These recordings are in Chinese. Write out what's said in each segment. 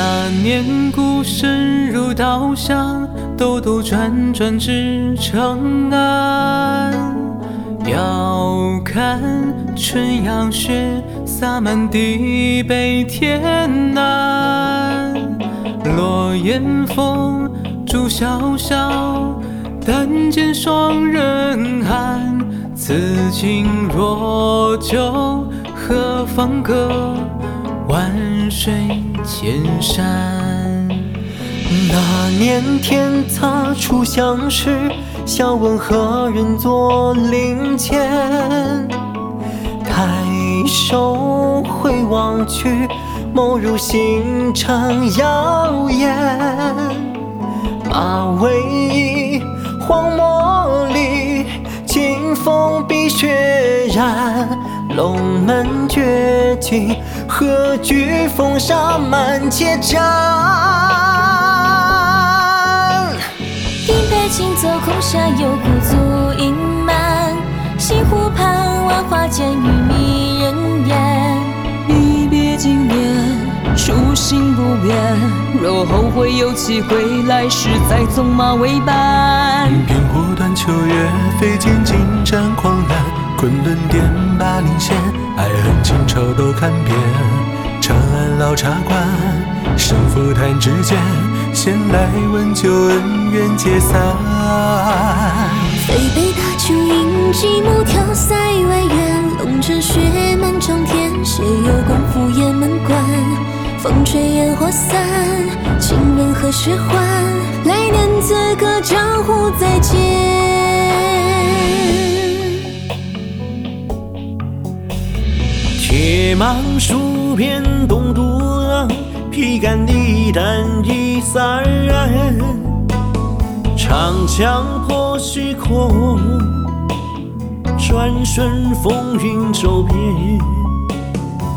那年孤身入稻香，兜兜转转至长安。遥看春阳雪洒满地北天南，落雁风竹萧萧，但见双人寒。此情若旧，何妨歌万水千山。那年天策初相识，笑问何人坐林间。抬手回望去，眸如星辰耀眼。马嵬驿，荒漠里，金风碧血染。龙门绝境，何惧风沙满且战？一杯清作空山，有孤足盈满。西湖畔，万花间，与迷人眼。一别经年，初心不变。若后会有期，归来时再纵马为伴。冰火断秋月，飞剑尽展狂澜。昆仑殿，巴陵县，爱恨情仇都看遍。长安老茶馆，胜负弹指间，闲来问旧恩怨皆散。飞杯大酒饮，寂寞挑塞外院。龙城雪满长天，谁有功夫雁门关？风吹烟花散，情人何时还？来年此刻江湖再见。铁马数遍东都浪，披肝沥胆一洒然。长枪破虚空，转瞬风云骤变。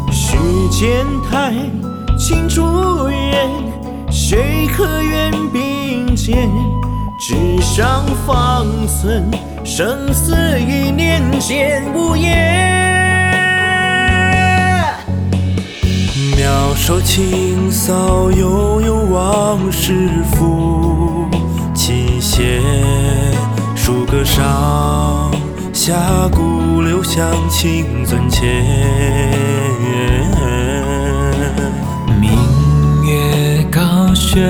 须见台，青竹人，谁可愿并肩？纸上方寸，生死一念间无言。妙手轻扫，悠悠往事浮。琴弦数歌上，下古留香倾樽前。明月高悬，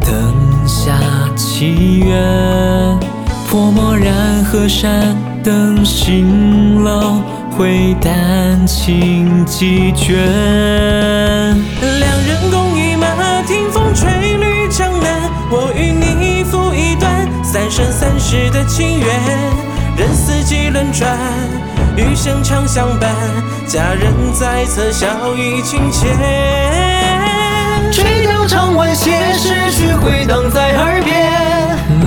灯下祈愿。泼墨染河山，灯新楼，回丹青几卷。两人共一马，听风吹绿江南。我与你赴一段三生三世的情缘，任四季轮转，余生长相伴。佳人在侧，笑语轻浅。垂钓长晚，写诗句回荡在耳边。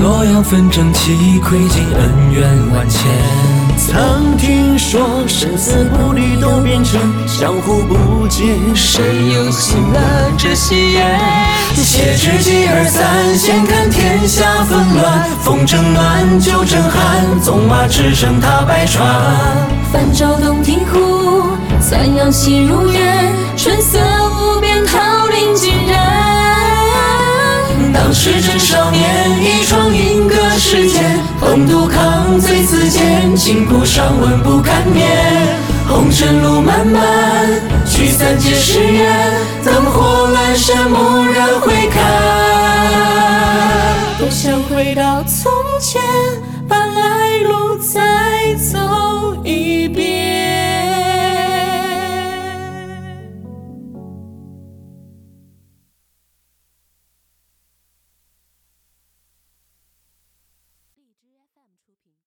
洛阳纷争起，窥尽恩怨万千。曾听说生死不离都变成江湖不见，谁又信了这戏言？且知机而散，闲看天下纷乱。风正暖，酒正酣，纵马驰骋踏百川。泛舟洞庭湖，残阳西如烟，春色时正少年，一闯莺歌世界，风度抗醉自间，情不上文不堪眠。红尘路漫漫，聚散皆是缘，灯火阑珊，蓦然回看。多想回到从前，把来路再走。